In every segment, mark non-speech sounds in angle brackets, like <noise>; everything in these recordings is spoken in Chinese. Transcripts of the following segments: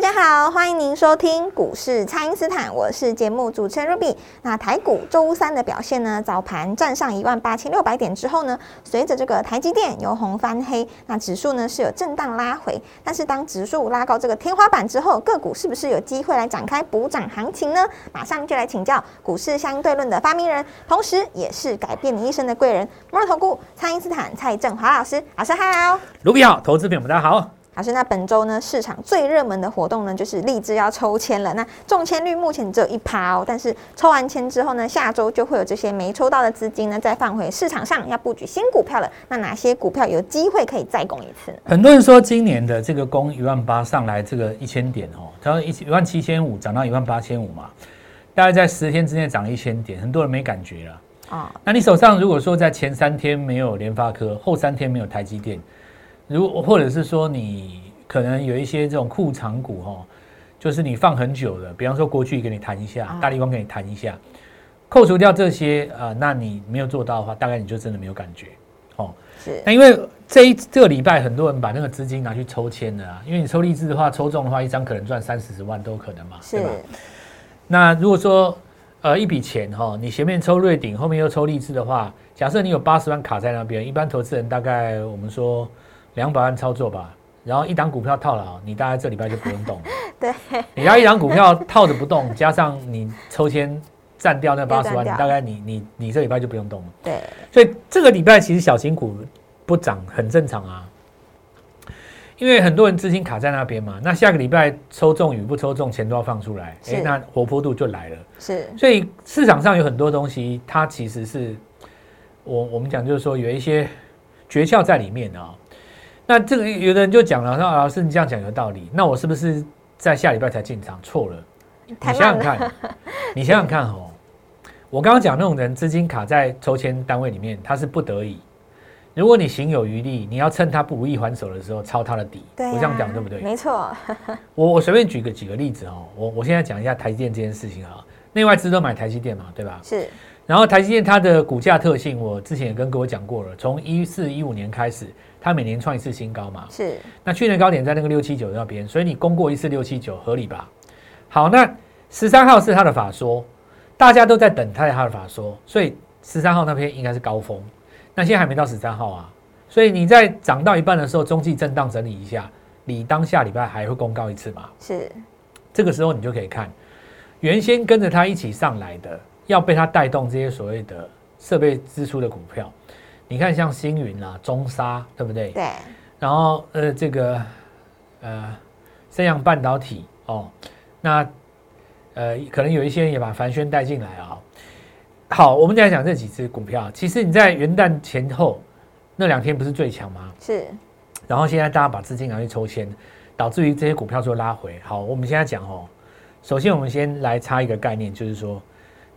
大家好，欢迎您收听股市蔡因斯坦，我是节目主持人 Ruby。那台股周三的表现呢？早盘站上一万八千六百点之后呢，随着这个台积电由红翻黑，那指数呢是有震荡拉回。但是当指数拉高这个天花板之后，个股是不是有机会来展开补涨行情呢？马上就来请教股市相对论的发明人，同时也是改变你一生的贵人——摩尔投顾蔡因斯坦蔡振华老师。老师好，Ruby 好，投资朋友们大家好。老师，那本周呢，市场最热门的活动呢，就是立志要抽签了。那中签率目前只有一趴哦，但是抽完签之后呢，下周就会有这些没抽到的资金呢，再放回市场上，要布局新股票了。那哪些股票有机会可以再攻一次？很多人说今年的这个攻一万八上来这个一千点哦，它一一万七千五涨到一万八千五嘛，大概在十天之内涨了一千点，很多人没感觉了啊。那你手上如果说在前三天没有联发科，后三天没有台积电。如或者是说你可能有一些这种库藏股哈，就是你放很久的，比方说国巨给你弹一下，大力光给你弹一下，扣除掉这些啊，那你没有做到的话，大概你就真的没有感觉哦。是。那因为这一这个礼拜很多人把那个资金拿去抽签的啊，因为你抽励志的话，抽中的话一张可能赚三四十万都有可能嘛，对吧？那如果说呃一笔钱哈，你前面抽瑞鼎，后面又抽励志的话，假设你有八十万卡在那边，一般投资人大概我们说。两百万操作吧，然后一档股票套牢，你大概这礼拜就不用动了。<laughs> 对，你要一档股票套着不动，加上你抽签占掉那八十万，你大概你你你这礼拜就不用动了。对，所以这个礼拜其实小型股不涨很正常啊，因为很多人资金卡在那边嘛。那下个礼拜抽中与不抽中，钱都要放出来，哎，那活泼度就来了。是，所以市场上有很多东西，它其实是我我们讲就是说有一些诀窍在里面啊。那这个有的人就讲了，说老师你这样讲有道理，那我是不是在下礼拜才进场？错了，你想想看，<laughs> 你想想看哦，我刚刚讲那种人资金卡在抽签单位里面，他是不得已。如果你行有余力，你要趁他不如意还手的时候抄他的底。对我这样讲对不对？没错。<laughs> 我我随便举个几个例子哦，我我现在讲一下台积电这件事情啊，内外资都买台积电嘛，对吧？是。然后台积电它的股价特性，我之前也跟各位讲过了，从一四一五年开始。它每年创一次新高嘛？是。那去年高点在那个六七九那边，所以你攻过一次六七九合理吧？好，那十三号是它的法说，大家都在等它的它的法说，所以十三号那边应该是高峰。那现在还没到十三号啊，所以你在涨到一半的时候，中继震荡整理一下，你当下礼拜还会公告一次嘛？是。这个时候你就可以看，原先跟着它一起上来的，要被它带动这些所谓的设备支出的股票。你看，像星云啊、中沙，对不对？对。然后，呃，这个，呃，升阳半导体哦，那，呃，可能有一些人也把凡轩带进来啊。好，我们再来讲这几只股票。其实你在元旦前后那两天不是最强吗？是。然后现在大家把资金拿去抽签，导致于这些股票就拉回。好，我们现在讲哦，首先我们先来插一个概念，就是说，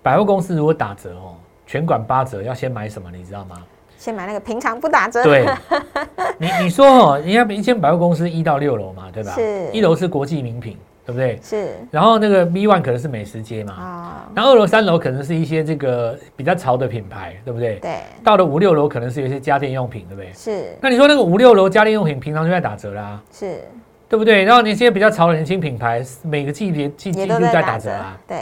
百货公司如果打折哦，全馆八折，要先买什么？你知道吗？先买那个平常不打折。对，<laughs> 你你说哦，人家一间百货公司一到六楼嘛，对吧？是。一楼是国际名品，对不对？是。然后那个 B one 可能是美食街嘛。啊。然后二楼、三楼可能是一些这个比较潮的品牌，对不对？对。到了五六楼可能是有一些家电用品，对不对？是。那你说那个五六楼家电用品平常就在打折啦？是。对不对？然后那些比较潮的年轻品牌，每个季节季季都在打折啊。对。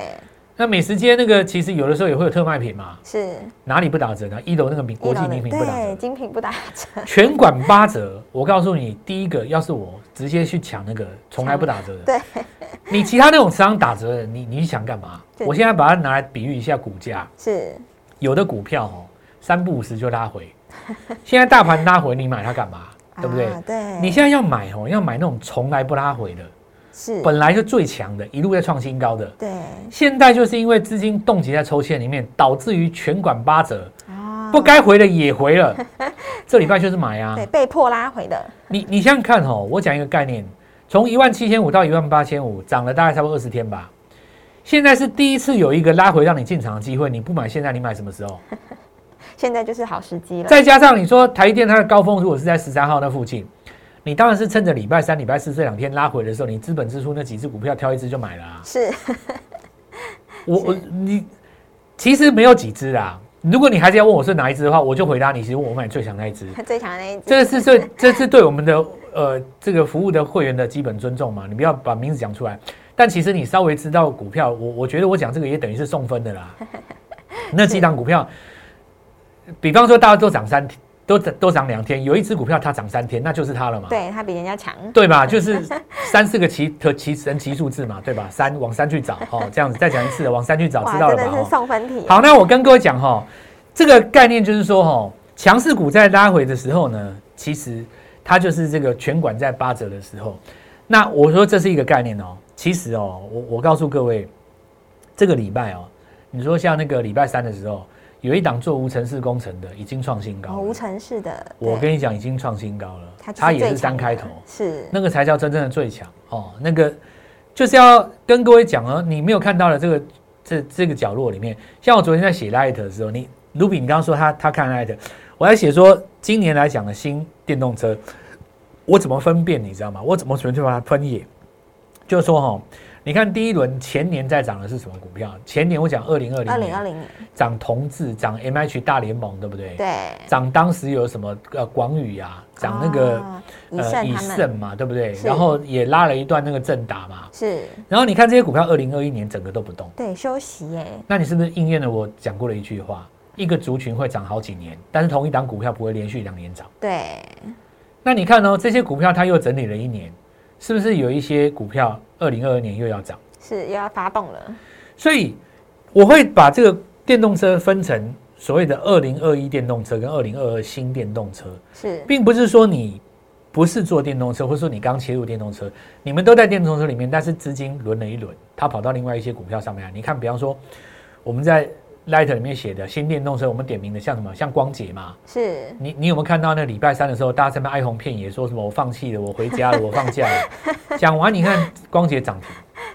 那美食街那个其实有的时候也会有特卖品嘛，是哪里不打折呢？一楼那个名国际名品不打折，精品不打折，全馆八折。我告诉你，第一个要是我直接去抢那个从来不打折的，对，你其他那种商打折的，你你想干嘛？我现在把它拿来比喻一下股价，是有的股票哦，三不五十就拉回，<laughs> 现在大盘拉回，你买它干嘛？对不对？对，你现在要买哦，要买那种从来不拉回的。是本来就最强的，一路在创新高的。对，现在就是因为资金冻结在抽签里面，导致于全馆八折，不该回的也回了。<laughs> 这礼拜就是买啊，对，被迫拉回的。你你想想看哦，我讲一个概念，从一万七千五到一万八千五，涨了大概差不多二十天吧。现在是第一次有一个拉回让你进场的机会，你不买现在，你买什么时候？<laughs> 现在就是好时机了。再加上你说台电它的高峰如果是在十三号那附近，你当然是趁着礼拜三、礼拜四这两天拉回的时候，你资本支出那几只股票挑一只就买了。啊是，我 <laughs> 我你其实没有几只啊。如果你还是要问我是哪一只的话，我就回答你，其实我买最强那一只。<laughs> 最强那一只。这个是对，这是对我们的呃这个服务的会员的基本尊重嘛？你不要把名字讲出来。但其实你稍微知道股票，我我觉得我讲这个也等于是送分的啦。<laughs> 那几档股票，比方说大家都涨三天，都都涨两天，有一只股票它涨三天，那就是它了嘛。对，它比人家强。对吧？就是三四个奇特奇神奇数字嘛，对吧？三往三去找哦，这样子再讲一次，往三去找，知道了吧？是送分题。好，那我跟各位讲哈，这个概念就是说哈，强势股在拉回的时候呢，其实它就是这个全管在八折的时候。那我说这是一个概念哦。其实哦，我我告诉各位，这个礼拜哦，你说像那个礼拜三的时候，有一档做无尘室工程的已经创新高，无尘室的，我跟你讲已经创新高了，它也是三开头，是那个才叫真正的最强哦。那个就是要跟各位讲哦，你没有看到的这个这这个角落里面，像我昨天在写 Light 的时候，你卢比，你刚刚说他他看 Light，我在写说今年来讲的新电动车，我怎么分辨你知道吗？我怎么纯粹把它喷野？就是说哈，你看第一轮前年在涨的是什么股票？前年我讲二零二零二零二零年涨同志，涨 M H 大联盟，对不对？对。涨当时有什么呃广宇啊，涨那个呃以盛嘛，对不对？然后也拉了一段那个正达嘛。是。然后你看这些股票，二零二一年整个都不动。对，休息耶。那你是不是应验了我讲过的一句话？一个族群会涨好几年，但是同一档股票不会连续两年涨。对。那你看哦，这些股票它又整理了一年。是不是有一些股票二零二二年又要涨？是又要发动了。所以我会把这个电动车分成所谓的二零二一电动车跟二零二二新电动车。是，并不是说你不是做电动车，或者说你刚切入电动车，你们都在电动车里面，但是资金轮了一轮，它跑到另外一些股票上面来。你看，比方说我们在。Light 里面写的新电动车，我们点名的像什么？像光捷嘛？是。你你有没有看到那礼拜三的时候，大家在那哀鸿遍野，说什么我放弃了，我回家了，我放假了。<laughs> 讲完，你看光捷涨停，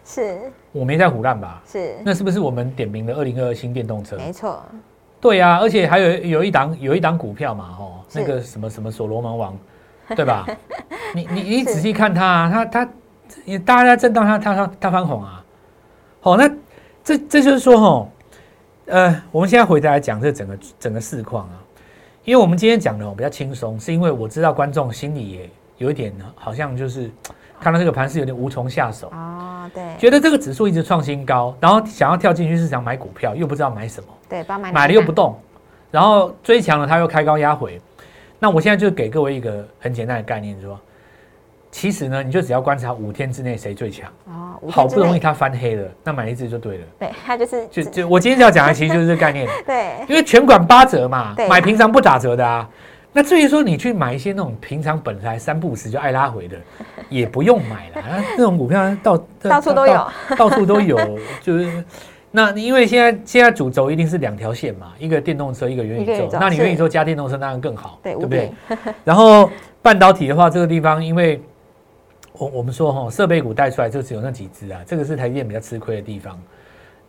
是。我没在胡乱吧？是。那是不是我们点名的二零二二新电动车？没错。对呀，而且还有有一档有一档股票嘛，哦，那个什么什么所罗门王，对吧？<laughs> 你你你仔细看它，它它，大家在震荡，它它它它翻红啊。好，那这这就是说，哈。呃，我们现在回头来讲这整个整个市况啊，因为我们今天讲的比较轻松，是因为我知道观众心里也有一点好像就是看到这个盘是有点无从下手。哦，对，觉得这个指数一直创新高，然后想要跳进去市场买股票，又不知道买什么，对，买买了又不动，然后追强了他又开高压回，那我现在就给各位一个很简单的概念，说。其实呢，你就只要观察五天之内谁最强哦，好不容易它翻黑了，那买一只就对了。对，它就是就就我今天要讲的其实就是这个概念。<laughs> 对，因为全馆八折嘛，买平常不打折的啊。那至于说你去买一些那种平常本来三不五时就爱拉回的，<laughs> 也不用买了。那种股票到到处都有，到处都有。<laughs> 就是那因为现在现在主轴一定是两条线嘛，一个电动车，一个元宇宙。那你元宇宙加电动车当然更好，对不对？然后半导体的话，这个地方因为。我我们说哈，设备股带出来就只有那几只啊，这个是台积电比较吃亏的地方，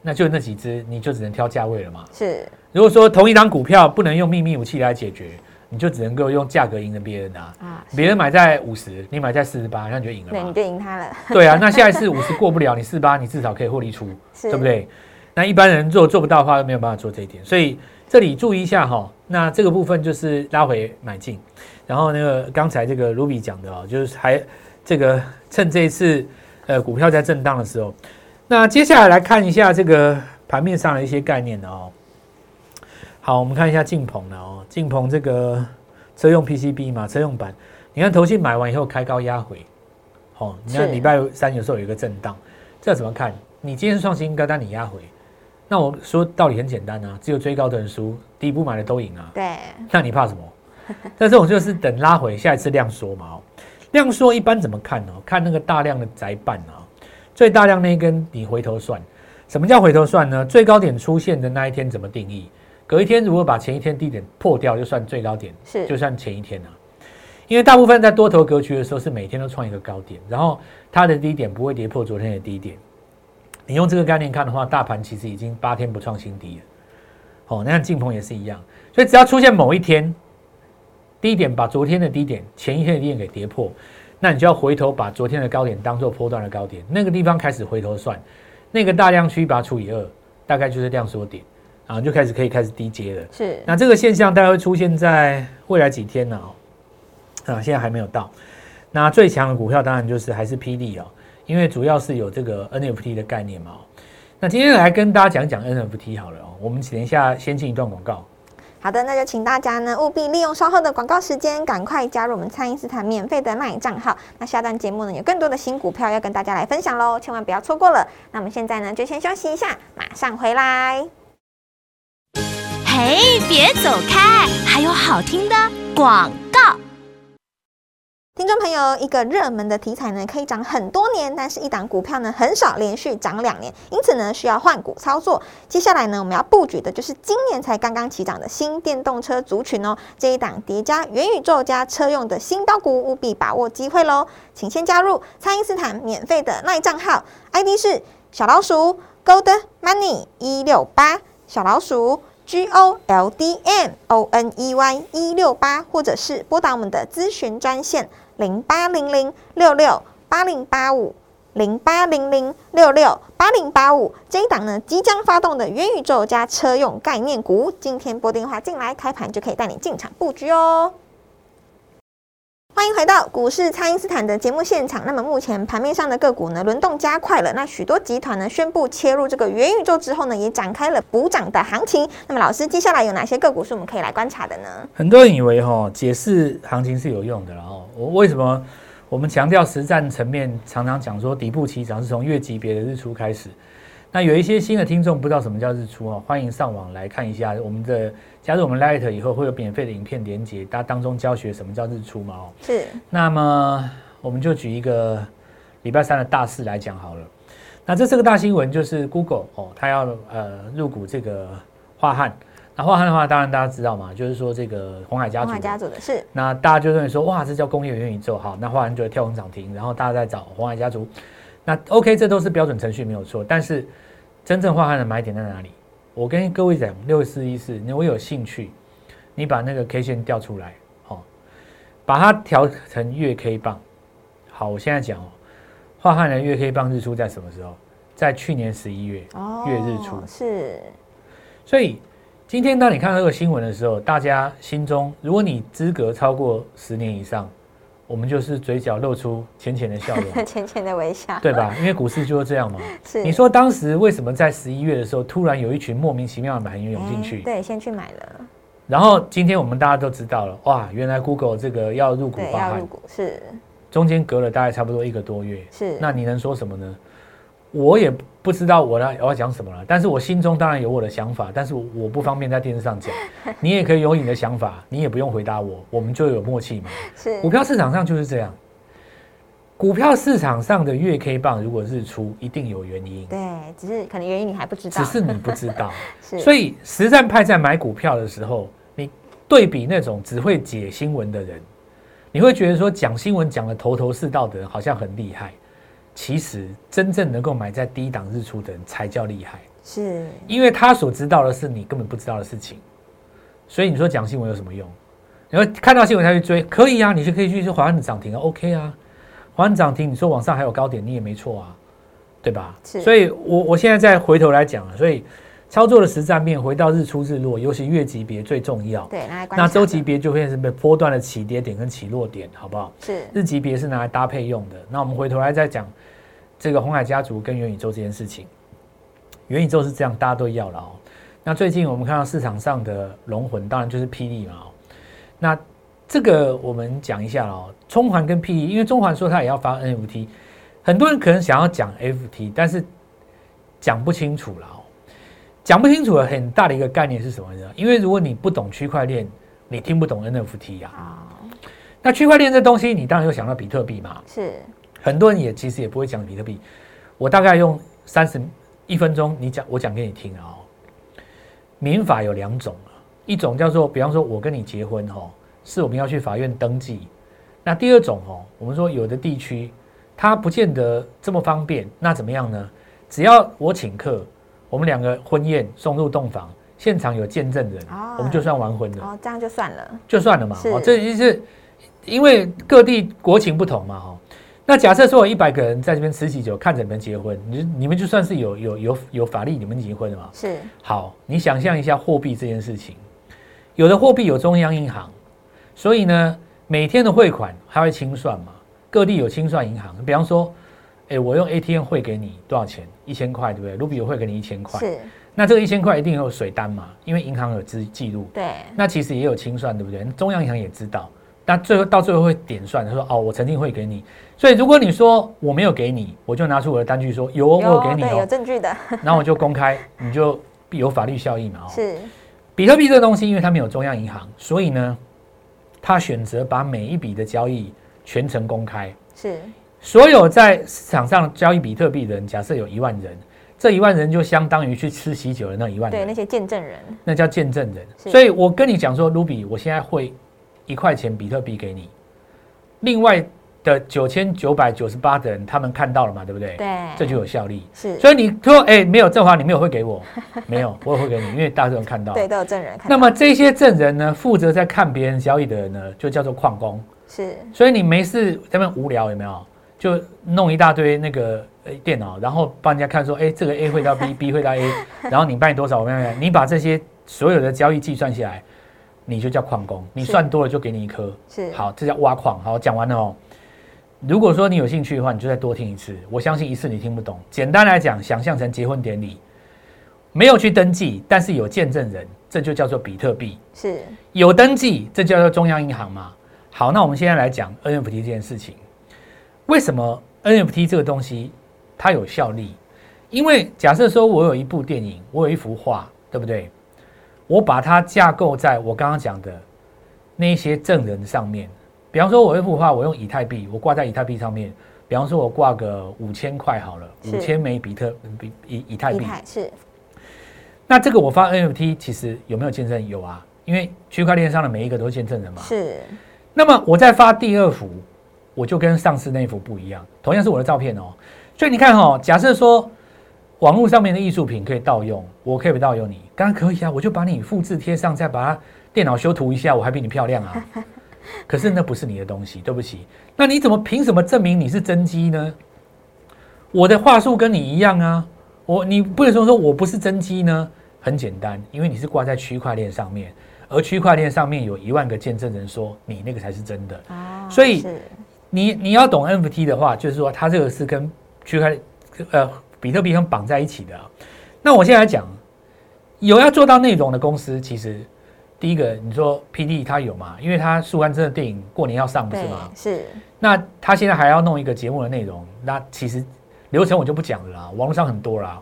那就那几只，你就只能挑价位了嘛。是，如果说同一张股票不能用秘密武器来解决，你就只能够用价格赢了别人啊。啊，别人买在五十，你买在四十八，那你就赢了。对，你就赢他了。对啊，那下一次五十过不了，你四十八，你至少可以获利出，对不对？那一般人做做不到的话，没有办法做这一点，所以这里注意一下哈。那这个部分就是拉回买进，然后那个刚才这个 Ruby 讲的哦，就是还。这个趁这一次，呃，股票在震荡的时候，那接下来来看一下这个盘面上的一些概念的哦。好，我们看一下晋鹏的哦，晋鹏这个车用 PCB 嘛，车用板，你看头信买完以后开高压回，哦，你看礼拜三有时候有一个震荡，这怎么看？你今天创新高，但你压回，那我说道理很简单啊，只有追高的人输，底部买的都赢啊。对，那你怕什么？<laughs> 但这种就是等拉回，下一次量缩嘛哦。量缩一般怎么看呢？看那个大量的窄板啊，最大量那一根你回头算。什么叫回头算呢？最高点出现的那一天怎么定义？隔一天如果把前一天低点破掉，就算最高点，是就算前一天啊。因为大部分在多头格局的时候是每天都创一个高点，然后它的低点不会跌破昨天的低点。你用这个概念看的话，大盘其实已经八天不创新低了。哦，那近鹏也是一样，所以只要出现某一天低点把昨天的低点、前一天的低点给跌破，那你就要回头把昨天的高点当做波段的高点，那个地方开始回头算，那个大量区把它除以二，大概就是量缩点，啊，就开始可以开始低阶了。是，那这个现象大概会出现在未来几天呢？啊，现在还没有到。那最强的股票当然就是还是霹雳哦，因为主要是有这个 NFT 的概念嘛。那今天来跟大家讲讲 NFT 好了哦。我们等一下先进一段广告。好的，那就请大家呢务必利用稍后的广告时间，赶快加入我们蔡因斯坦免费的 LINE 账号。那下段节目呢有更多的新股票要跟大家来分享喽，千万不要错过了。那我们现在呢就先休息一下，马上回来。嘿，别走开，还有好听的广。听众朋友，一个热门的题材呢，可以涨很多年，但是一档股票呢，很少连续涨两年，因此呢，需要换股操作。接下来呢，我们要布局的就是今年才刚刚起涨的新电动车族群哦。这一档叠加元宇宙加车用的新高股，务必把握机会喽！请先加入蔡因斯坦免费的耐账号，ID 是小老鼠 Gold Money 一六八，小老鼠 G O L D M O N E Y 一六八，或者是拨打我们的咨询专线。零八零零六六八零八五，零八零零六六八零八五，这一档呢即将发动的元宇宙加车用概念股，今天拨电话进来，开盘就可以带你进场布局哦。欢迎回到股市，蔡因斯坦的节目现场。那么目前盘面上的个股呢，轮动加快了。那许多集团呢，宣布切入这个元宇宙之后呢，也展开了补涨的行情。那么老师，接下来有哪些个股是我们可以来观察的呢？很多人以为哈，解释行情是有用的了哦。我为什么我们强调实战层面，常常讲说底部起涨是从月级别的日出开始。那有一些新的听众不知道什么叫日出哦，欢迎上网来看一下我们的加入我们 Light 以后会有免费的影片连接，它当中教学什么叫日出嘛哦。是。那么我们就举一个礼拜三的大事来讲好了。那这是个大新闻，就是 Google 哦，它要呃入股这个华汉。那华汉的话，当然大家知道嘛，就是说这个红海家族。红海家族的是。那大家就认为说，哇，这叫工业元宇宙，好，那华汉就会跳空涨停，然后大家在找红海家族。那 OK，这都是标准程序没有错，但是。真正化汉的买点在哪里？我跟各位讲，六四一四，你我有兴趣，你把那个 K 线调出来，好，把它调成月 K 棒。好，我现在讲哦，化汉的月 K 棒日出在什么时候？在去年十一月月日出。是。所以今天当你看到这个新闻的时候，大家心中，如果你资格超过十年以上。我们就是嘴角露出浅浅的笑容，<laughs> 浅浅的微笑，对吧？因为股市就是这样嘛。<laughs> 是。你说当时为什么在十一月的时候，突然有一群莫名其妙的买员涌进去？对，先去买了。然后今天我们大家都知道了，哇，原来 Google 这个要入股，要入股是。中间隔了大概差不多一个多月，是。那你能说什么呢？我也不知道我要我要讲什么了，但是我心中当然有我的想法，但是我不方便在电视上讲。<laughs> 你也可以有你的想法，你也不用回答我，我们就有默契嘛。是，股票市场上就是这样。股票市场上的月 K 棒如果日出，一定有原因。对，只是可能原因你还不知道。只是你不知道。<laughs> 是。所以实战派在买股票的时候，你对比那种只会解新闻的人，你会觉得说讲新闻讲的头头是道的人好像很厉害。其实真正能够买在低档日出的人才叫厉害，是因为他所知道的是你根本不知道的事情，所以你说讲新闻有什么用？然后看到新闻才去追，可以啊，你就可以去说华安的涨停啊，OK 啊，华安涨停，你说往上还有高点，你也没错啊，对吧？是，所以我我现在再回头来讲了，所以操作的实战面回到日出日落，尤其月级别最重要。对，那周级别就会是被波段的起跌点跟起落点，好不好？是，日级别是拿来搭配用的。那我们回头来再讲。这个红海家族跟元宇宙这件事情，元宇宙是这样，大家都要了哦。那最近我们看到市场上的龙魂，当然就是霹雳嘛。哦那这个我们讲一下哦，中环跟霹雳，因为中环说它也要发 NFT，很多人可能想要讲 FT，但是讲不清楚了哦。讲不清楚的很大的一个概念是什么呢？因为如果你不懂区块链，你听不懂 NFT 呀。那区块链这东西，你当然又想到比特币嘛。是。很多人也其实也不会讲比特币，我大概用三十一分钟，你讲我讲给你听啊。民法有两种啊，一种叫做，比方说我跟你结婚哈，是我们要去法院登记，那第二种哦，我们说有的地区它不见得这么方便，那怎么样呢？只要我请客，我们两个婚宴送入洞房，现场有见证人，我们就算完婚了。哦，这样就算了，就算了嘛。哦，这就是因为各地国情不同嘛，哈。那假设说有一百个人在这边吃喜酒，看着你们结婚，你你们就算是有有有有法律，你们结婚了嘛？是。好，你想象一下货币这件事情，有的货币有中央银行，所以呢，每天的汇款还会清算嘛？各地有清算银行，比方说，哎，我用 ATM 汇给你多少钱？一千块，对不对？卢比我汇给你一千块。是。那这个一千块一定有水单嘛？因为银行有记记录。对。那其实也有清算，对不对？中央银行也知道。那最后到最后会点算，他说：“哦，我曾经会给你。”所以如果你说我没有给你，我就拿出我的单据说有，我有给你哦，有证据的。然后我就公开，<laughs> 你就有法律效益嘛。哦是。比特币这个东西，因为它没有中央银行，所以呢，他选择把每一笔的交易全程公开。是。所有在市场上交易比特币的人，假设有一万人，这一万人就相当于去吃喜酒的那一万人。对，那些见证人。那叫见证人。所以我跟你讲说，卢比，我现在会。一块钱比特币给你，另外的九千九百九十八的人，他们看到了嘛？对不对？对，这就有效力。是，所以你说，哎，没有正华，你没有会给我，<laughs> 没有，我也会给你，因为大家都看到。对，都有证人。那么这些证人呢，负责在看别人交易的人呢，就叫做矿工。是。所以你没事这边无聊有没有？就弄一大堆那个电脑，然后帮人家看说，哎，这个 A 会到 B，B 会到 A，然后你卖多少？我办你把这些所有的交易计算下来。你就叫矿工，你算多了就给你一颗。是，好，这叫挖矿。好，讲完了哦。如果说你有兴趣的话，你就再多听一次。我相信一次你听不懂。简单来讲，想象成结婚典礼，没有去登记，但是有见证人，这就叫做比特币。是，有登记，这叫做中央银行嘛。好，那我们现在来讲 NFT 这件事情。为什么 NFT 这个东西它有效力？因为假设说我有一部电影，我有一幅画，对不对？我把它架构在我刚刚讲的那些证人上面，比方说，我一幅画，我用以太币，我挂在以太币上面。比方说，我挂个五千块好了，五千枚比特比以以太币是。那这个我发 NFT 其实有没有见证？有啊，因为区块链上的每一个都是见证人嘛。是。那么我再发第二幅，我就跟上次那幅不一样，同样是我的照片哦。所以你看哈，假设说。网络上面的艺术品可以盗用，我可以不盗用你？当然可以啊，我就把你复制贴上，再把它电脑修图一下，我还比你漂亮啊。<laughs> 可是那不是你的东西，对不起。那你怎么凭什么证明你是真机呢？我的话术跟你一样啊，我你不能说说我不是真机呢？很简单，因为你是挂在区块链上面，而区块链上面有一万个见证人说你那个才是真的。所以你你要懂 NFT 的话，就是说它这个是跟区块链呃。比特币跟绑在一起的，那我现在讲有要做到内容的公司，其实第一个你说 P D 他有嘛？因为他苏安真的电影过年要上不是吗？是。那他现在还要弄一个节目的内容，那其实流程我就不讲了啦，网络上很多啦。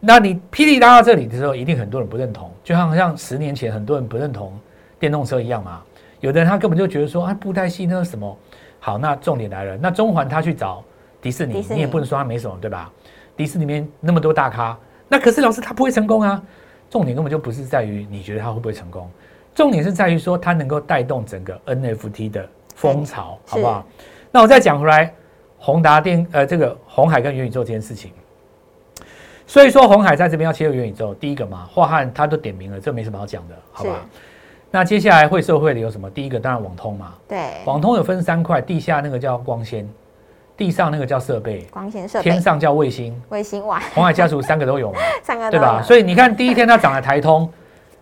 那你 P D 拉到这里的时候，一定很多人不认同，就像像十年前很多人不认同电动车一样嘛。有的人他根本就觉得说啊，布袋戏那是什么？好，那重点来了，那中环他去找迪士尼，你也不能说他没什么，对吧？迪士尼里面那么多大咖，那可是老师他不会成功啊。重点根本就不是在于你觉得他会不会成功，重点是在于说他能够带动整个 NFT 的风潮，好不好？那我再讲回来，宏达电呃这个红海跟元宇宙这件事情。所以说红海在这边要切入元宇宙，第一个嘛，华汉他都点名了，这没什么好讲的，好吧？那接下来会社会的有什么？第一个当然网通嘛，对，网通有分三块，地下那个叫光纤。地上那个叫设备，光纤设备；天上叫卫星，卫星哇！红海家族三个都有嘛，<laughs> 三个对吧？所以你看，第一天它涨了台通，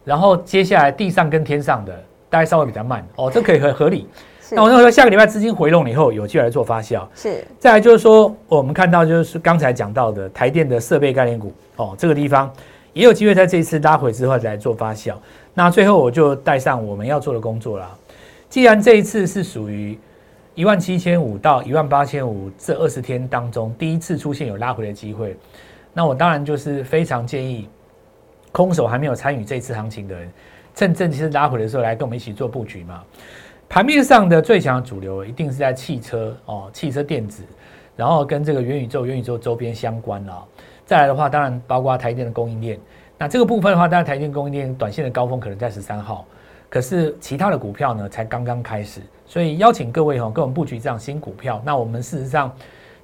然后接下来地上跟天上的大概稍微比较慢哦，这可以很合理。那我认为说下个礼拜资金回笼以后，有机会来做发酵。是。再来就是说，我们看到就是刚才讲到的台电的设备概念股哦，这个地方也有机会在这一次拉回之后来做发酵。那最后我就带上我们要做的工作啦。既然这一次是属于。一万七千五到一万八千五这二十天当中，第一次出现有拉回的机会，那我当然就是非常建议空手还没有参与这次行情的人，趁这次拉回的时候来跟我们一起做布局嘛。盘面上的最强主流一定是在汽车哦，汽车电子，然后跟这个元宇宙、元宇宙周边相关了。再来的话，当然包括台电的供应链。那这个部分的话，当然台电供应链短线的高峰可能在十三号。可是其他的股票呢才刚刚开始，所以邀请各位哈跟我们布局这样新股票。那我们事实上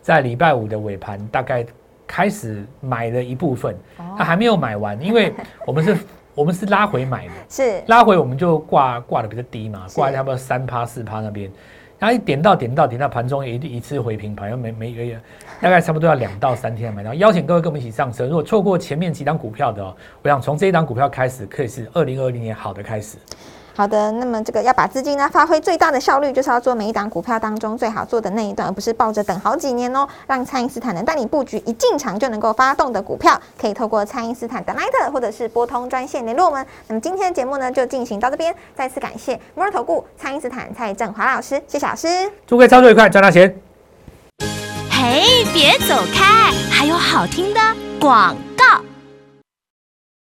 在礼拜五的尾盘大概开始买了一部分，那还没有买完，因为我们是。<laughs> 我们是拉回买的，是拉回我们就挂挂的比较低嘛，挂差不多三趴四趴那边，然后一点到点到点到盘中一一次回平盘，又没没月，大概差不多要两到三天买到。邀请各位跟我们一起上车，如果错过前面几档股票的哦，我想从这一档股票开始，可以是二零二零年好的开始。好的，那么这个要把资金呢发挥最大的效率，就是要做每一档股票当中最好做的那一段，而不是抱着等好几年哦。让蔡因斯坦能带你布局，一进场就能够发动的股票，可以透过蔡因斯坦的 Line 或者是拨通专线联络我们。那么今天的节目呢就进行到这边，再次感谢摩尔投顾蔡因斯坦蔡振华老师，谢谢老师，祝各位操作愉快，赚大钱。嘿，别走开，还有好听的广。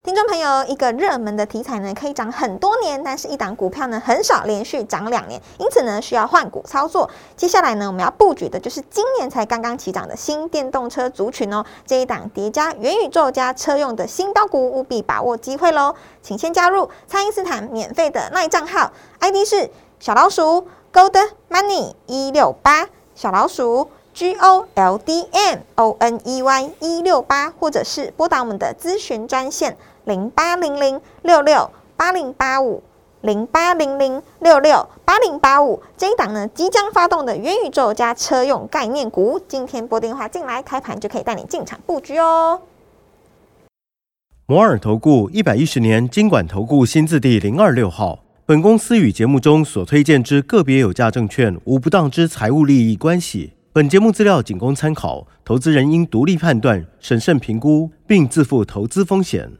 听众朋友，一个热门的题材呢，可以涨很多年，但是一档股票呢，很少连续涨两年，因此呢，需要换股操作。接下来呢，我们要布局的就是今年才刚刚起涨的新电动车族群哦。这一档叠加元宇宙加车用的新高股，务必把握机会喽！请先加入蔡因斯坦免费的耐账号，ID 是小老鼠 Gold Money 一六八，小老鼠 G O L D M O N E Y 一六八，或者是拨打我们的咨询专线。零八零零六六八零八五，零八零零六六八零八五，这一档呢即将发动的元宇宙加车用概念股，今天拨电话进来，开盘就可以带你进场布局哦。摩尔投顾一百一十年经管投顾新字第零二六号，本公司与节目中所推荐之个别有价证券无不当之财务利益关系，本节目资料仅供参考，投资人应独立判断、审慎评估，并自负投资风险。